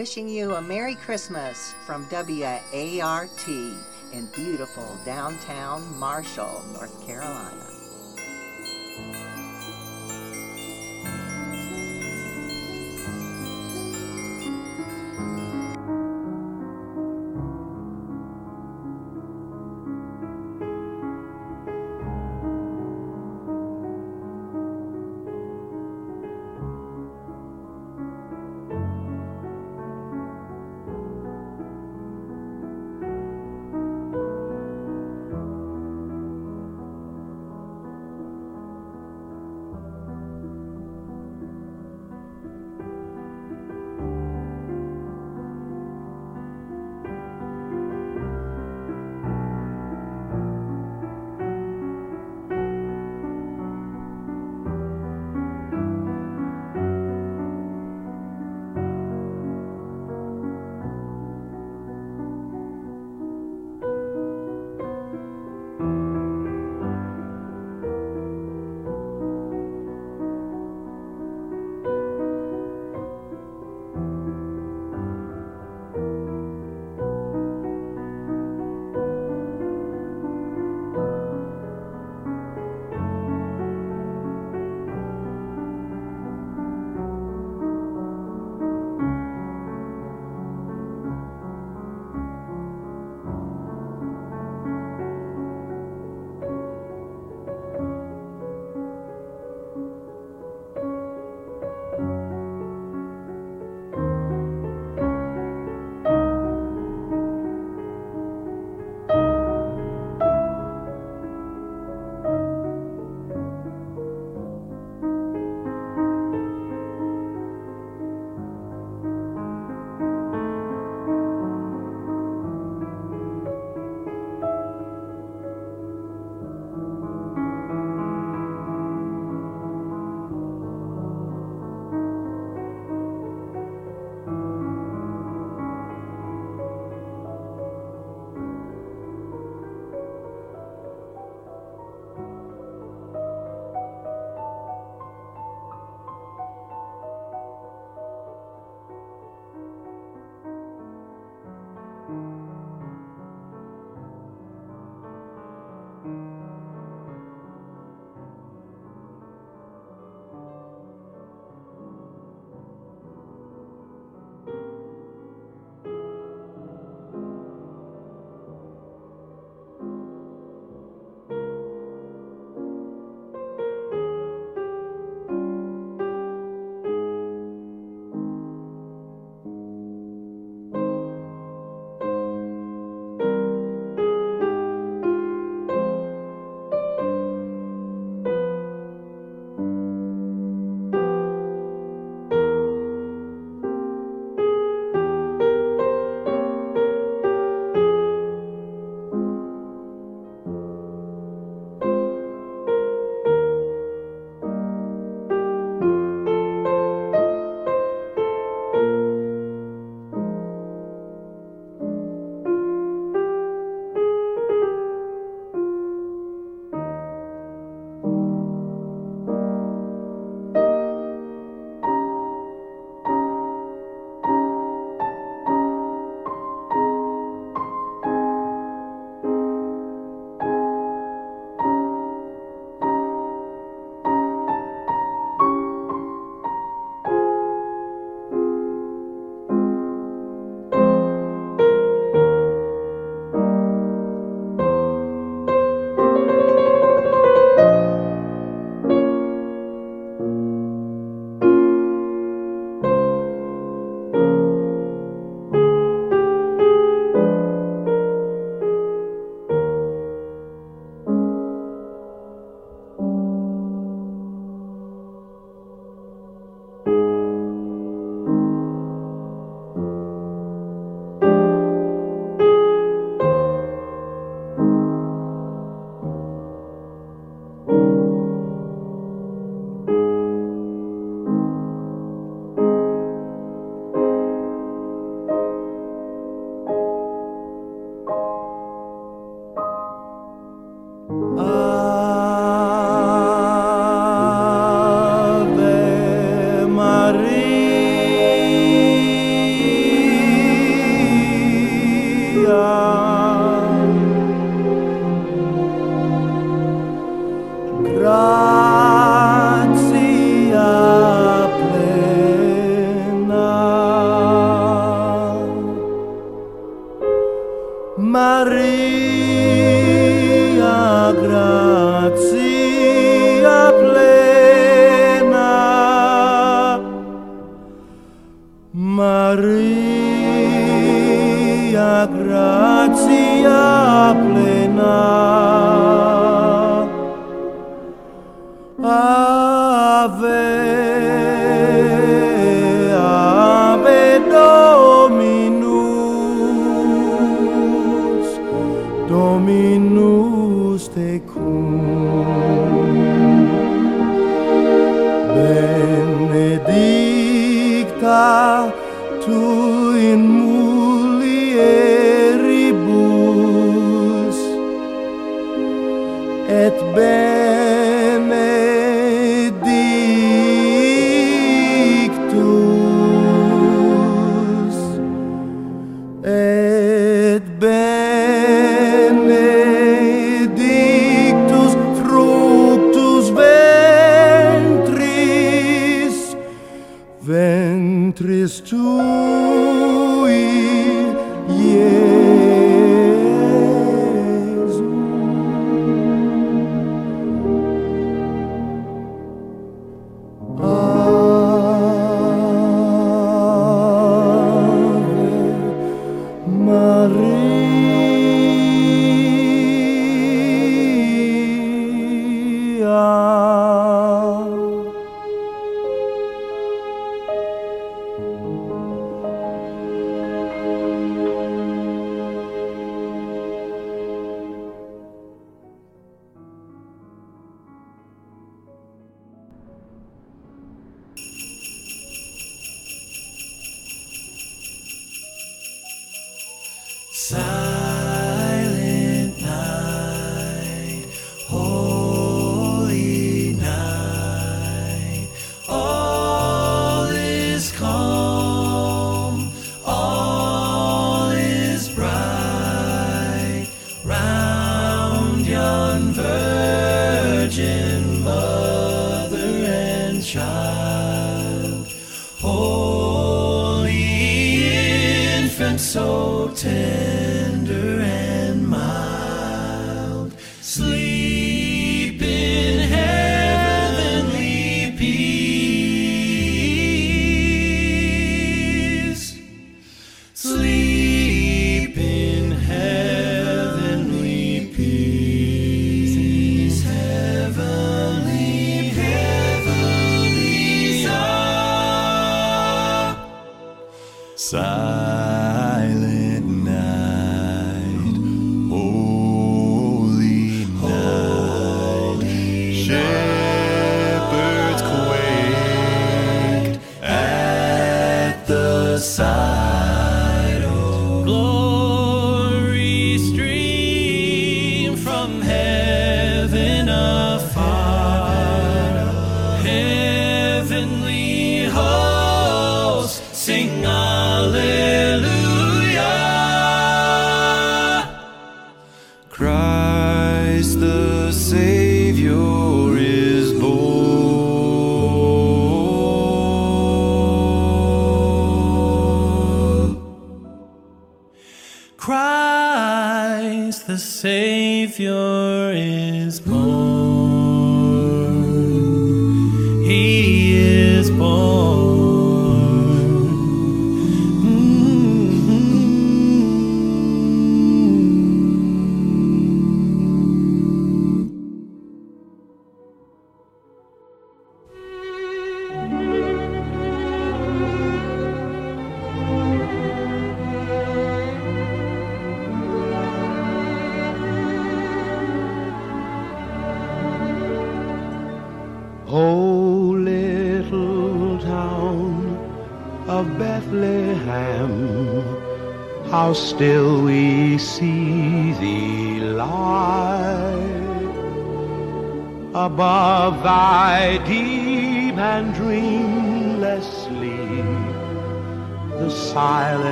wishing you a Merry Christmas from WART in beautiful downtown Marshall, North Carolina. side. He is born.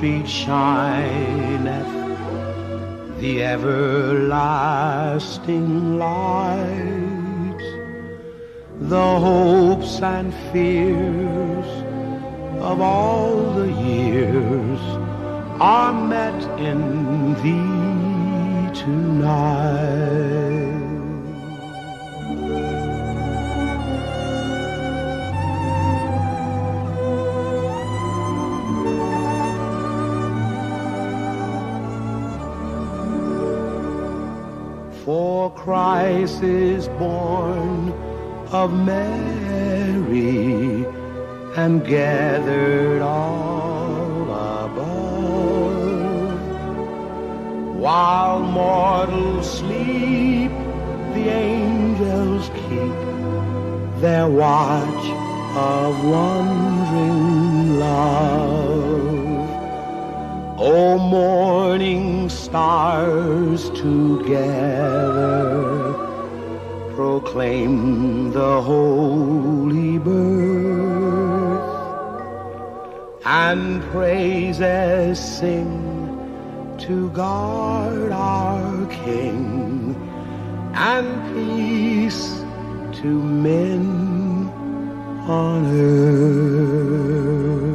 feet shineth the everlasting light. The hopes and fears of all the years are met in thee tonight. Christ is born of Mary and gathered all above. While mortals sleep, the angels keep their watch of wondering love. Oh, morning stars together proclaim the holy birth and praises sing to God our King and peace to men on earth.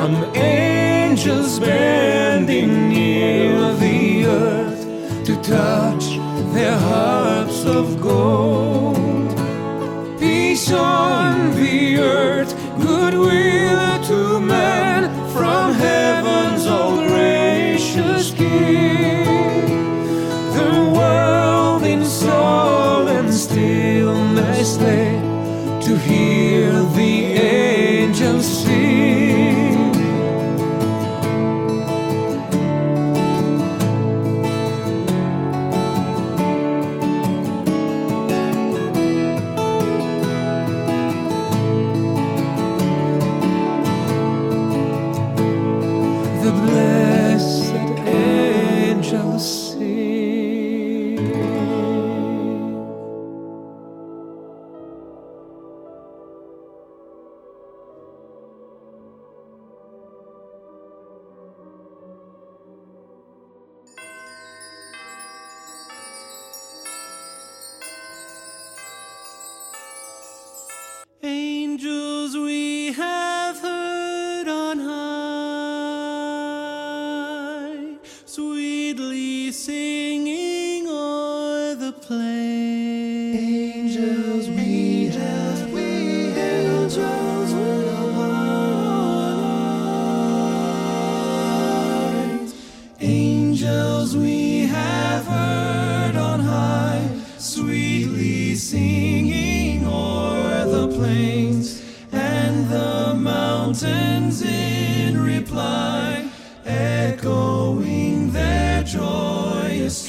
from angels bending near the earth to touch their harps of gold. Peace on the earth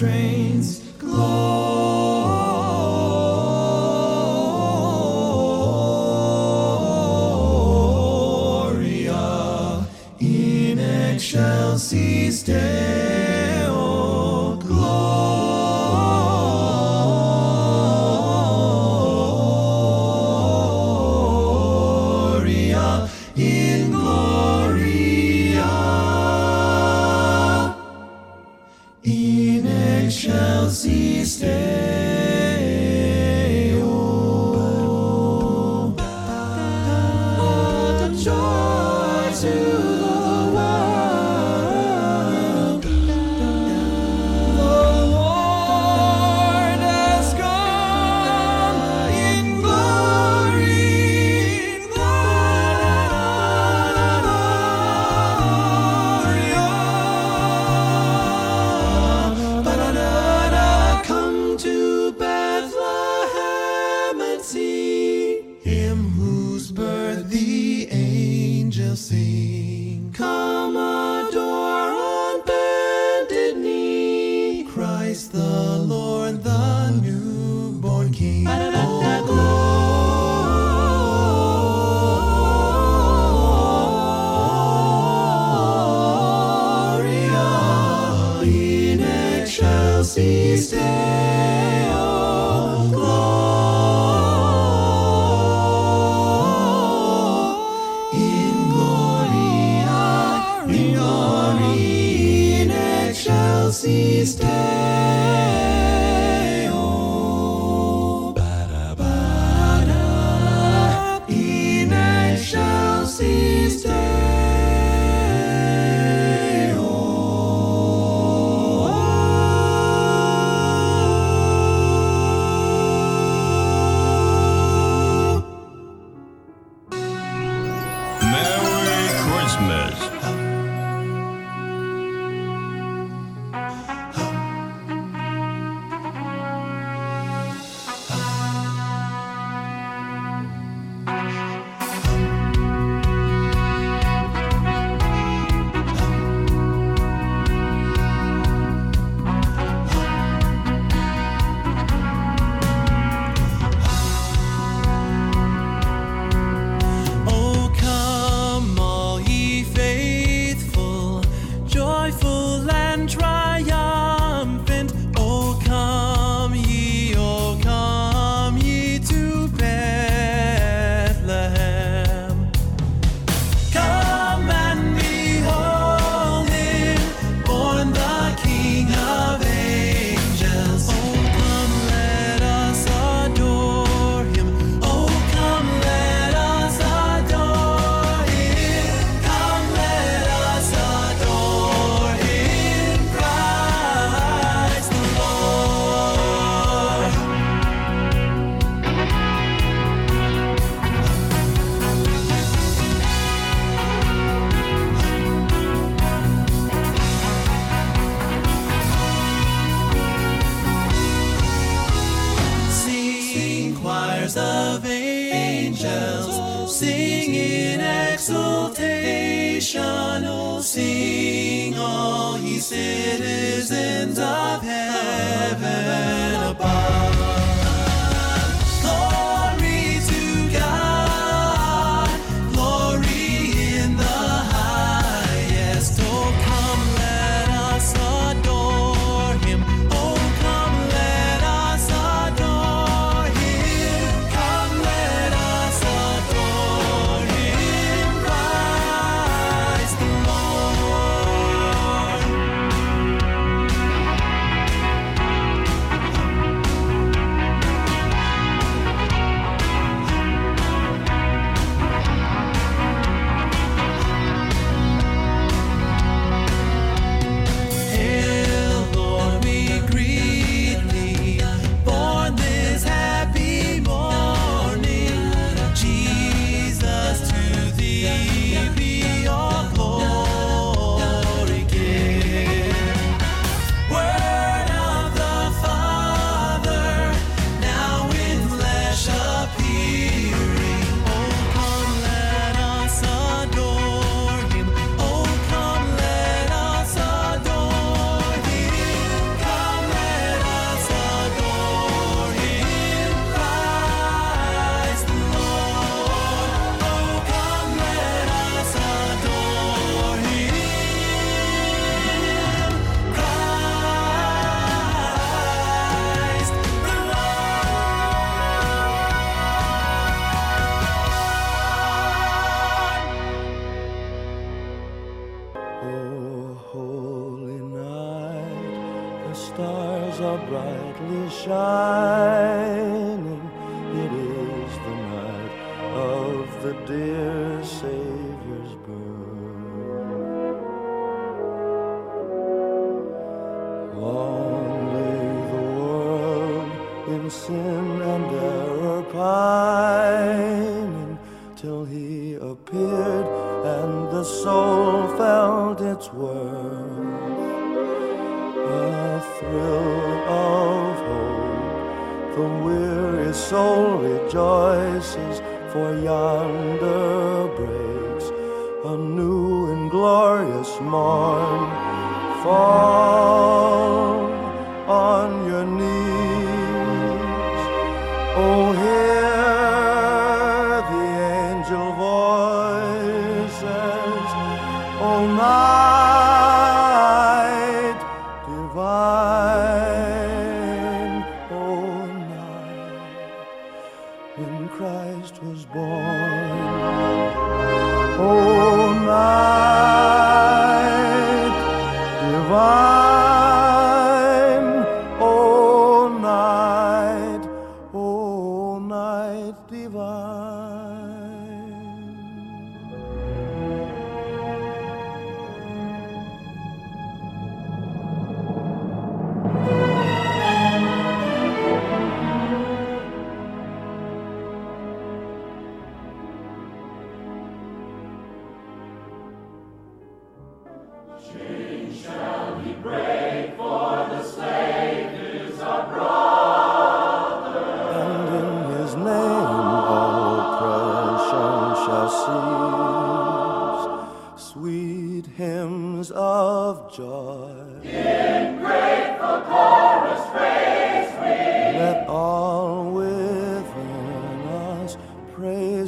trains glow.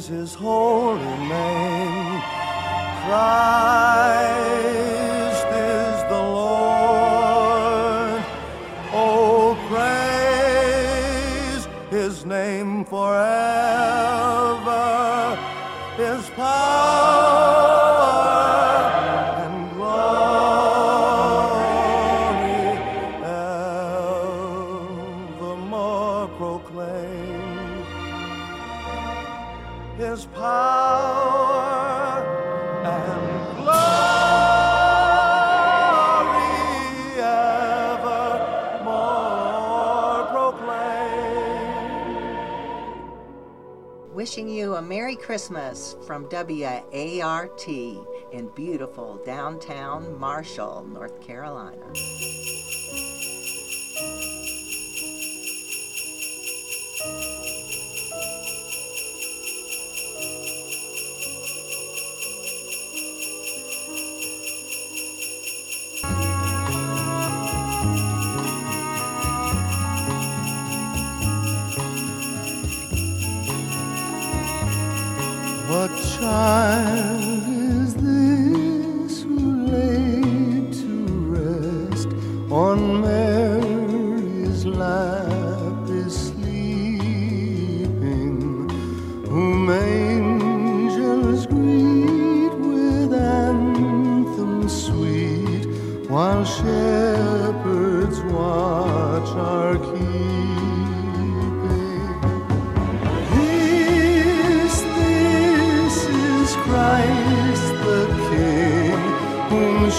his holy name. Christ Christmas from WART in beautiful downtown Marshall, North Carolina.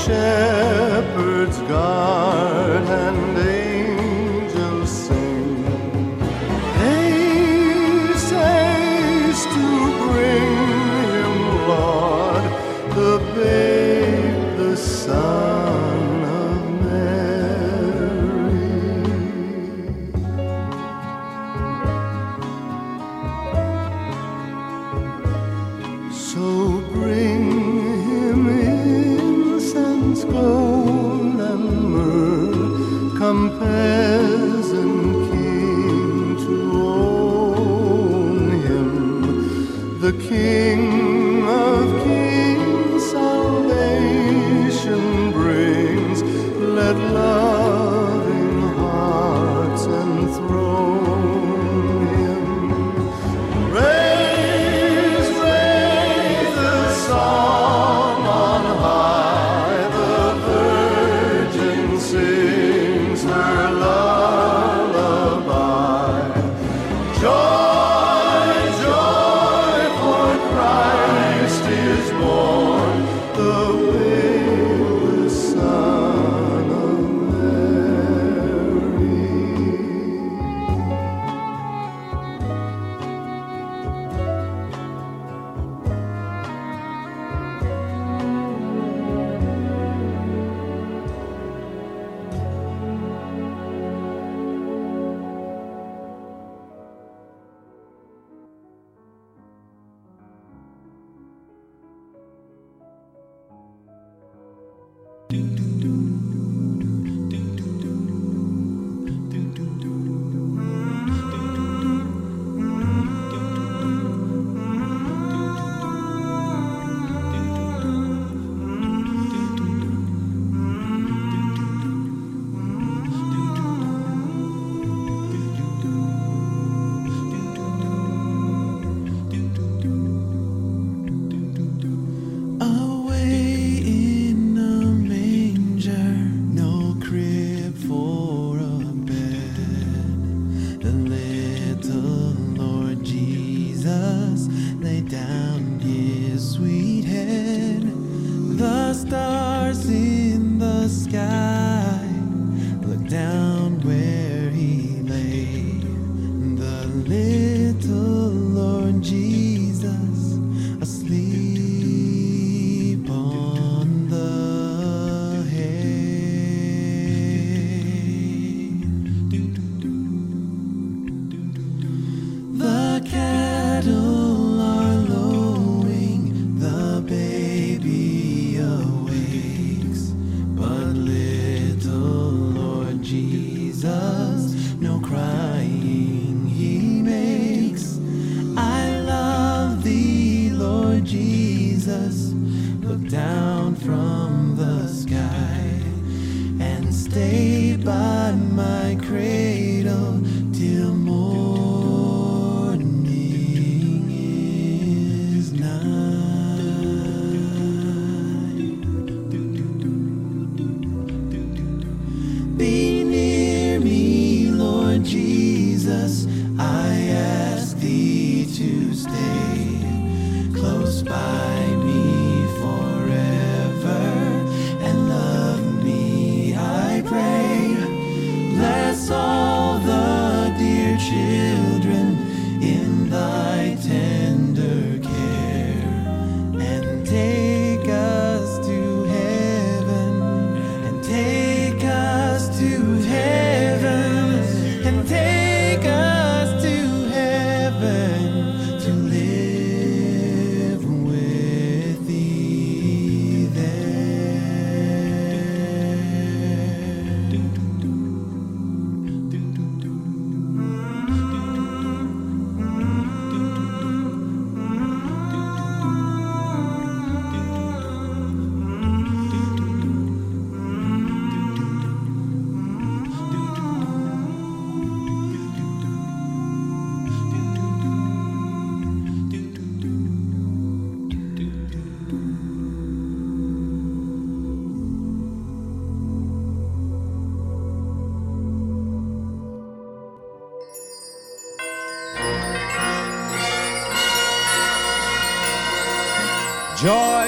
Shepherds guard and King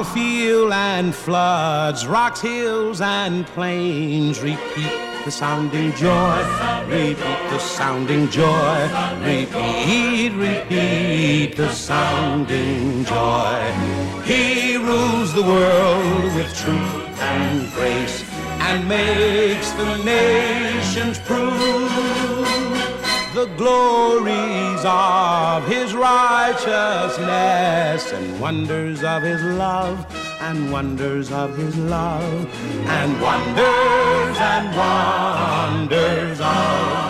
While field and floods, rocks, hills, and plains repeat the sounding joy, repeat the sounding joy, repeat, repeat the sounding joy. He rules the world with truth and grace and makes the nations prove the glories of his righteousness and wonders of his love and wonders of his love and wonders and wonders of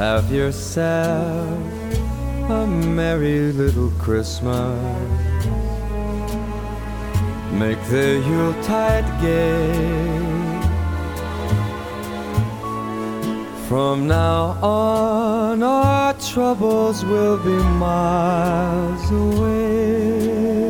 Have yourself a merry little Christmas. Make the Yuletide gay. From now on, our troubles will be miles away.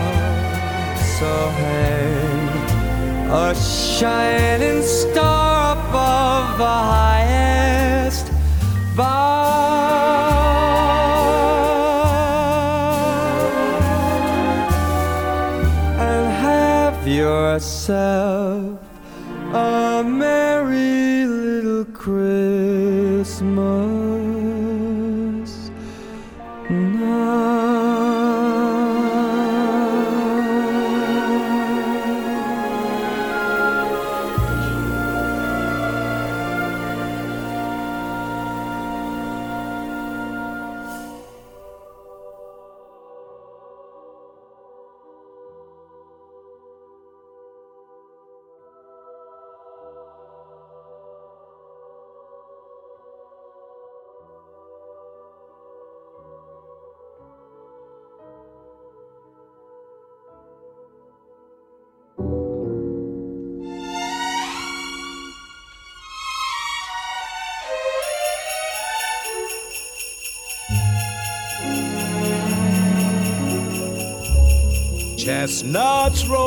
A shining star above the highest bough. And have yourself a merry little Christmas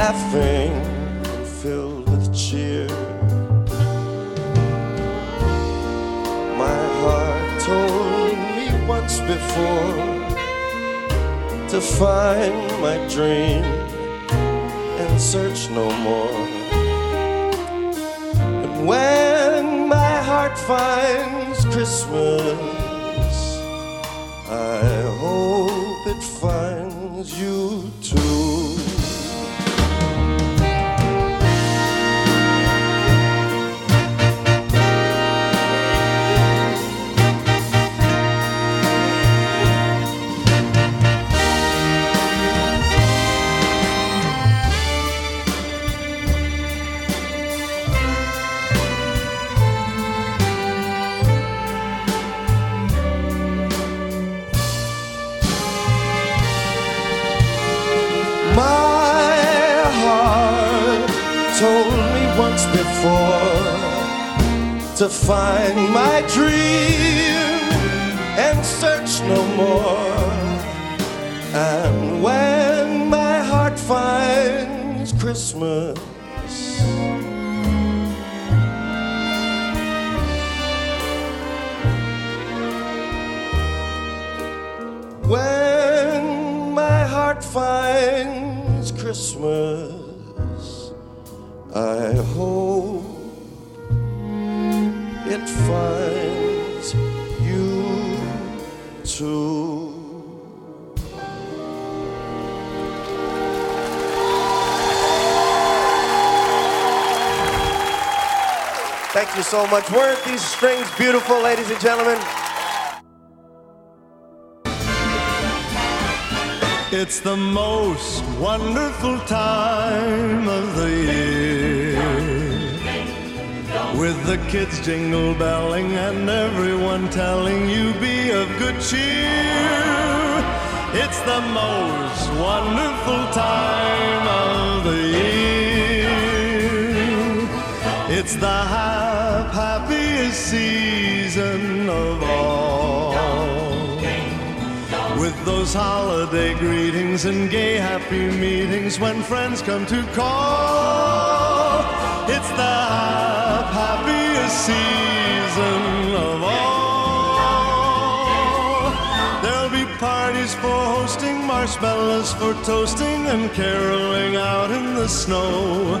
Laughing and filled with cheer. My heart told me once before to find my dream and search no more. And when my heart finds Christmas, I hope it finds you too. To find my dream and search no more. And when my heart finds Christmas, when my heart finds Christmas, Thank you so much. Weren't these strings beautiful, ladies and gentlemen? It's the most wonderful time of the year. With the kids jingle belling and everyone telling you be of good cheer. It's the most wonderful time of the year. It's the hap- happiest season of all. With those holiday greetings and gay happy meetings when friends come to call. It's the hap- happiest season of all. There'll be parties for hosting, marshmallows for toasting, and caroling out in the snow.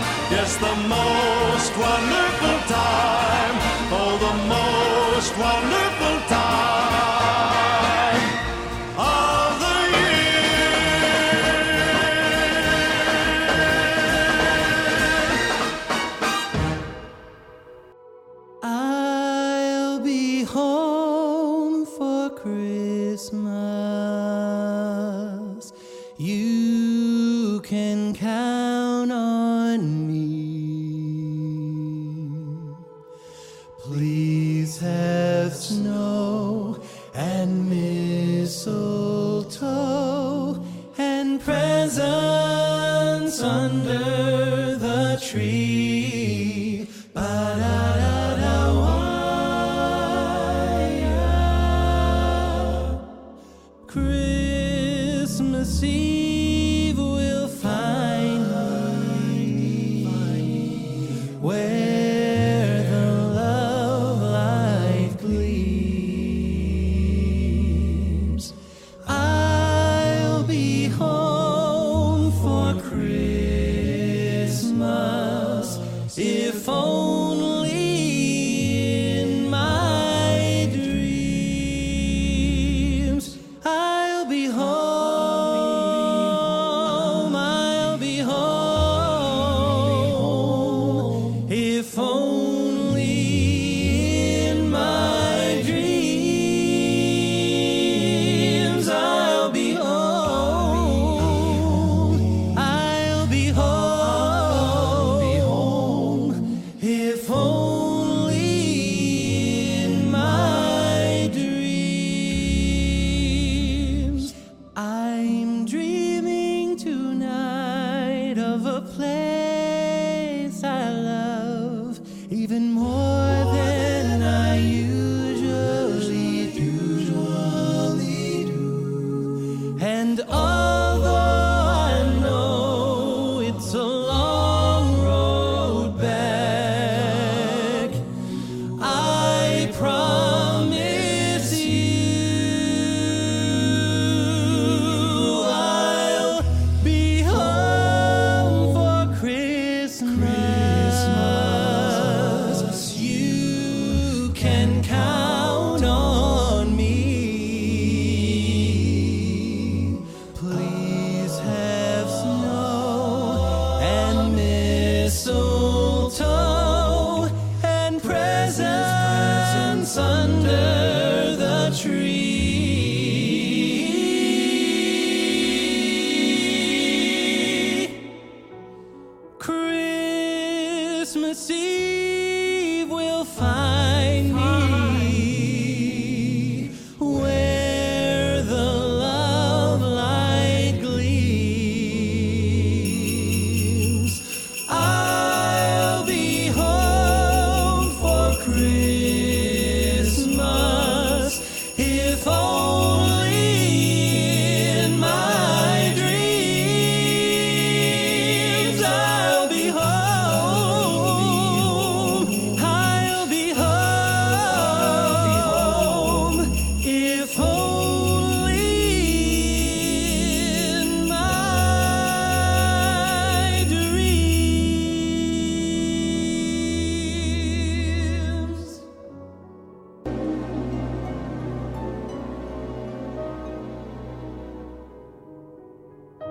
Yes, the most wonderful time.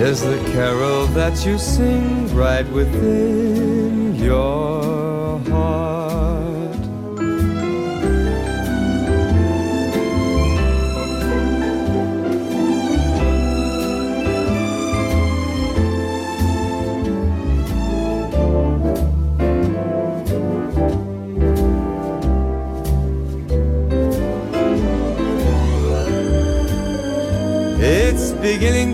is the carol that you sing right within your heart. It's beginning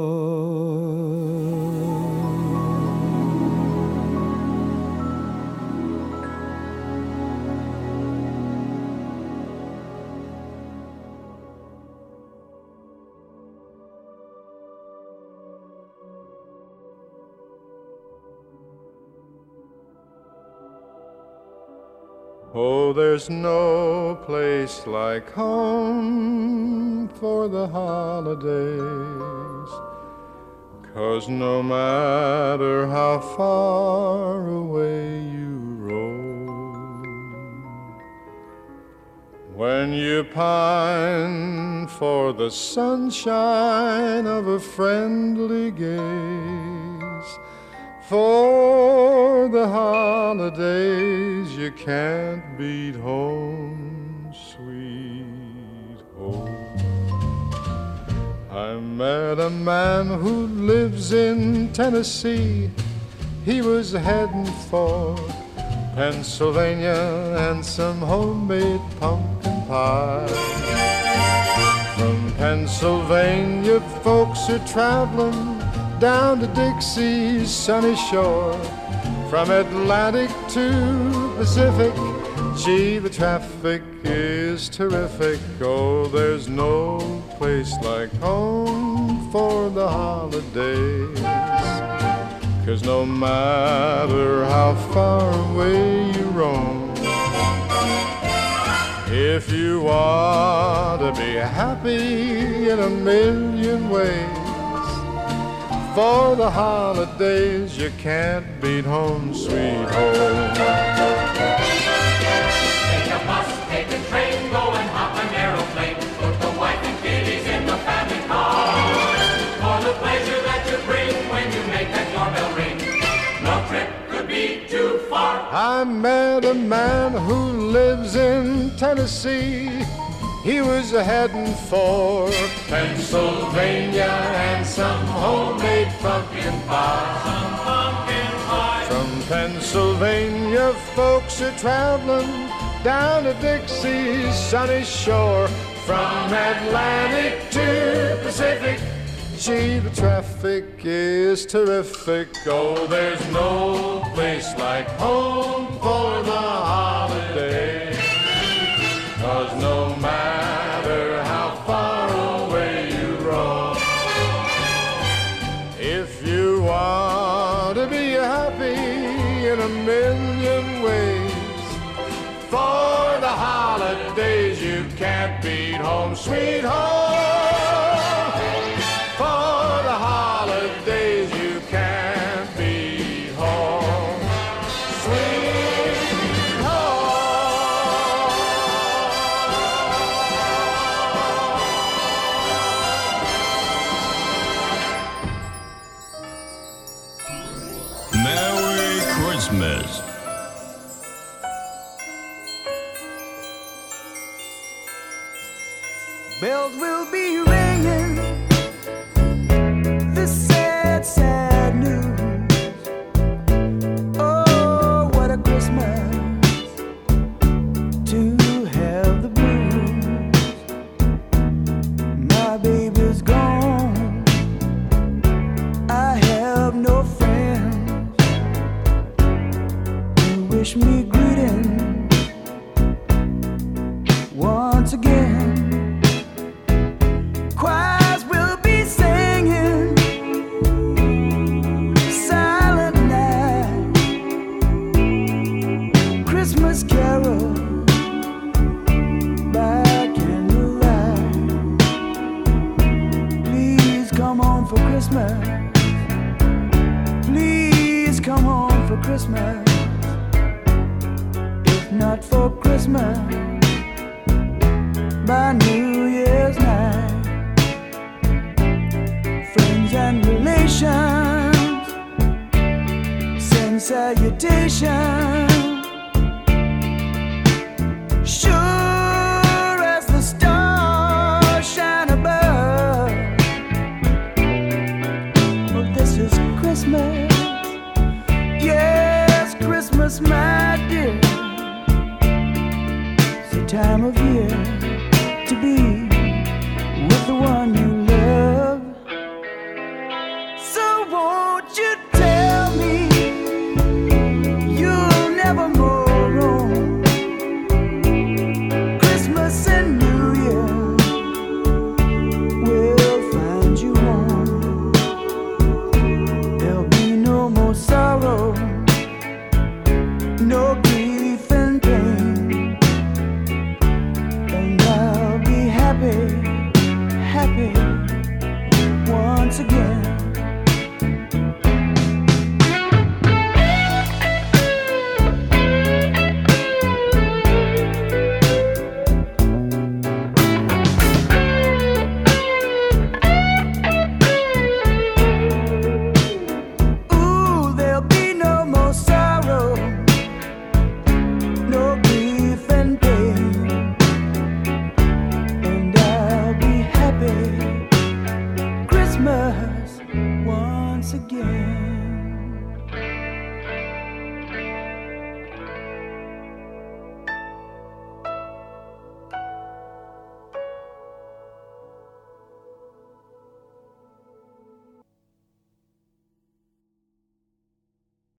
There's no place like home for the holidays. Cause no matter how far away you roam, when you pine for the sunshine of a friendly gaze, for the holidays you can't beat home, sweet home. I met a man who lives in Tennessee. He was heading for Pennsylvania and some homemade pumpkin pie. From Pennsylvania, folks are traveling down to Dixie's sunny shore. From Atlantic to Pacific, gee, the traffic is terrific. Oh, there's no place like home for the holidays. Cause no matter how far away you roam, if you want to be happy in a million ways, for the holidays you can't beat home, sweet home. Take a bus, take a train, go and hop an aeroplane. Put the wife and kiddies in the family car. For the pleasure that you bring when you make that doorbell ring. No trip could be too far. I met a man who lives in Tennessee. He was heading for Pennsylvania and some homemade pumpkin pie. Some pumpkin pie. From Pennsylvania, folks are traveling down to Dixie's sunny shore. From Atlantic to Pacific, gee, the traffic is terrific. Oh, there's no place like home salutations.